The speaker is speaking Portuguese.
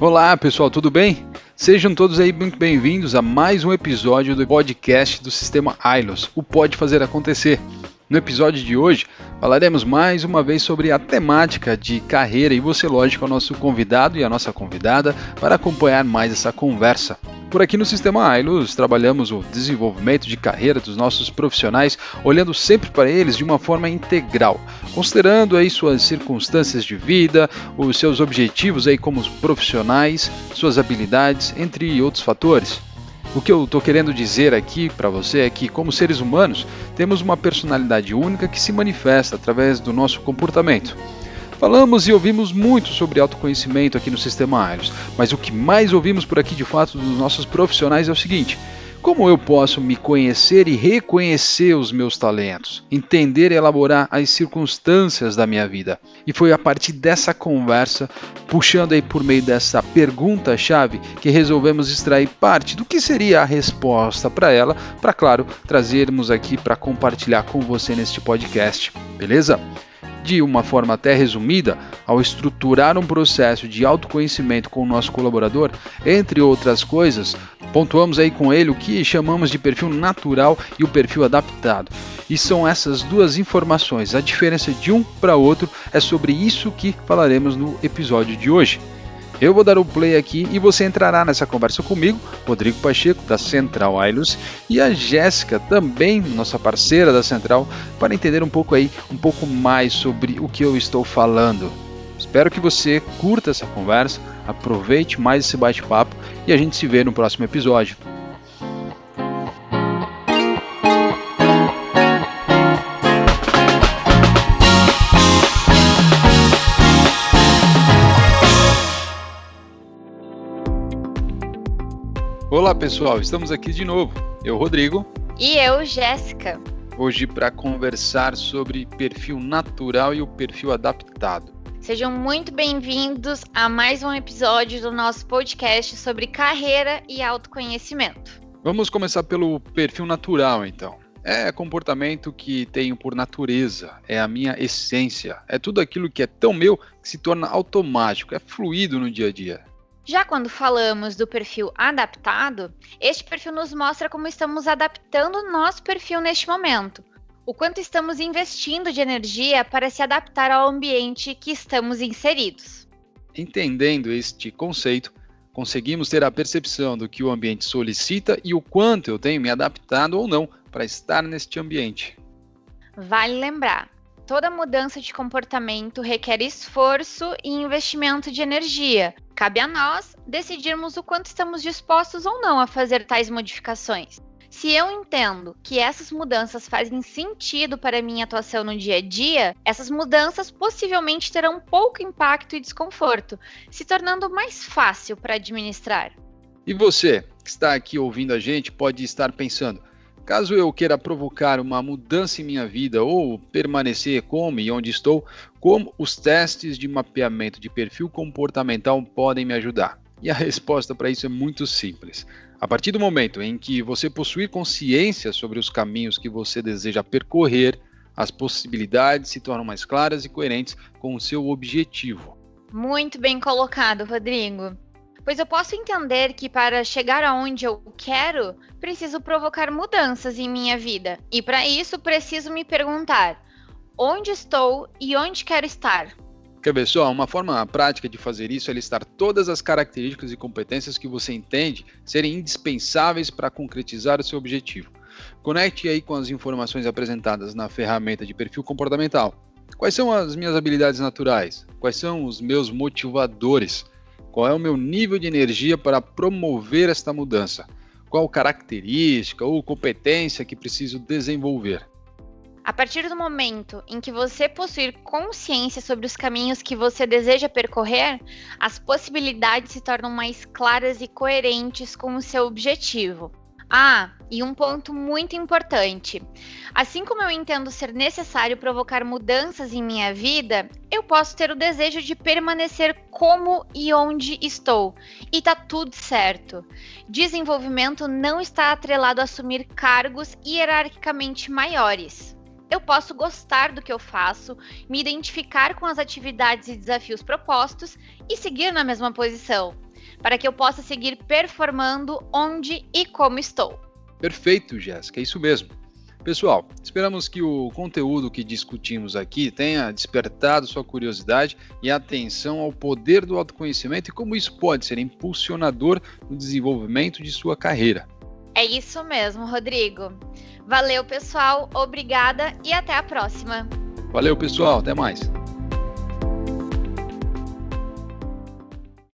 Olá pessoal, tudo bem? Sejam todos aí muito bem-vindos a mais um episódio do podcast do Sistema ILOS, o Pode Fazer Acontecer. No episódio de hoje, falaremos mais uma vez sobre a temática de carreira e você, lógico, é o nosso convidado e a nossa convidada para acompanhar mais essa conversa. Por aqui no Sistema AILUS trabalhamos o desenvolvimento de carreira dos nossos profissionais, olhando sempre para eles de uma forma integral, considerando aí suas circunstâncias de vida, os seus objetivos aí como profissionais, suas habilidades, entre outros fatores. O que eu estou querendo dizer aqui para você é que, como seres humanos, temos uma personalidade única que se manifesta através do nosso comportamento. Falamos e ouvimos muito sobre autoconhecimento aqui no Sistema Aeros, mas o que mais ouvimos por aqui de fato dos nossos profissionais é o seguinte: como eu posso me conhecer e reconhecer os meus talentos, entender e elaborar as circunstâncias da minha vida? E foi a partir dessa conversa, puxando aí por meio dessa pergunta-chave, que resolvemos extrair parte do que seria a resposta para ela, para claro, trazermos aqui para compartilhar com você neste podcast. Beleza? De uma forma até resumida, ao estruturar um processo de autoconhecimento com o nosso colaborador, entre outras coisas, pontuamos aí com ele o que chamamos de perfil natural e o perfil adaptado. E são essas duas informações, a diferença de um para outro é sobre isso que falaremos no episódio de hoje. Eu vou dar o play aqui e você entrará nessa conversa comigo, Rodrigo Pacheco, da Central Ailus, e a Jéssica, também nossa parceira da Central, para entender um pouco aí, um pouco mais sobre o que eu estou falando. Espero que você curta essa conversa, aproveite mais esse bate-papo e a gente se vê no próximo episódio. Olá pessoal, estamos aqui de novo. Eu, Rodrigo. E eu, Jéssica. Hoje para conversar sobre perfil natural e o perfil adaptado. Sejam muito bem-vindos a mais um episódio do nosso podcast sobre carreira e autoconhecimento. Vamos começar pelo perfil natural, então. É comportamento que tenho por natureza, é a minha essência, é tudo aquilo que é tão meu que se torna automático, é fluido no dia a dia. Já quando falamos do perfil adaptado, este perfil nos mostra como estamos adaptando o nosso perfil neste momento, o quanto estamos investindo de energia para se adaptar ao ambiente que estamos inseridos. Entendendo este conceito, conseguimos ter a percepção do que o ambiente solicita e o quanto eu tenho me adaptado ou não para estar neste ambiente. Vale lembrar, toda mudança de comportamento requer esforço e investimento de energia. Cabe a nós decidirmos o quanto estamos dispostos ou não a fazer tais modificações. Se eu entendo que essas mudanças fazem sentido para a minha atuação no dia a dia, essas mudanças possivelmente terão pouco impacto e desconforto, se tornando mais fácil para administrar. E você, que está aqui ouvindo a gente, pode estar pensando: Caso eu queira provocar uma mudança em minha vida ou permanecer como e onde estou, como os testes de mapeamento de perfil comportamental podem me ajudar? E a resposta para isso é muito simples. A partir do momento em que você possuir consciência sobre os caminhos que você deseja percorrer, as possibilidades se tornam mais claras e coerentes com o seu objetivo. Muito bem colocado, Rodrigo pois eu posso entender que para chegar aonde eu quero, preciso provocar mudanças em minha vida. E para isso, preciso me perguntar: onde estou e onde quero estar? Quer ver só? Uma forma prática de fazer isso é listar todas as características e competências que você entende serem indispensáveis para concretizar o seu objetivo. Conecte aí com as informações apresentadas na ferramenta de perfil comportamental. Quais são as minhas habilidades naturais? Quais são os meus motivadores? Qual é o meu nível de energia para promover esta mudança? Qual característica ou competência que preciso desenvolver? A partir do momento em que você possuir consciência sobre os caminhos que você deseja percorrer, as possibilidades se tornam mais claras e coerentes com o seu objetivo. Ah, e um ponto muito importante: assim como eu entendo ser necessário provocar mudanças em minha vida, eu posso ter o desejo de permanecer como e onde estou, e tá tudo certo. Desenvolvimento não está atrelado a assumir cargos hierarquicamente maiores. Eu posso gostar do que eu faço, me identificar com as atividades e desafios propostos e seguir na mesma posição. para que eu possa seguir performando onde e como estou. Perfeito, Jéssica, é isso mesmo. Pessoal, esperamos que o conteúdo que discutimos aqui tenha despertado sua curiosidade e atenção ao poder do autoconhecimento e como isso pode ser impulsionador no desenvolvimento de sua carreira. É isso mesmo, Rodrigo. Valeu, pessoal, obrigada e até a próxima. Valeu, pessoal, até mais.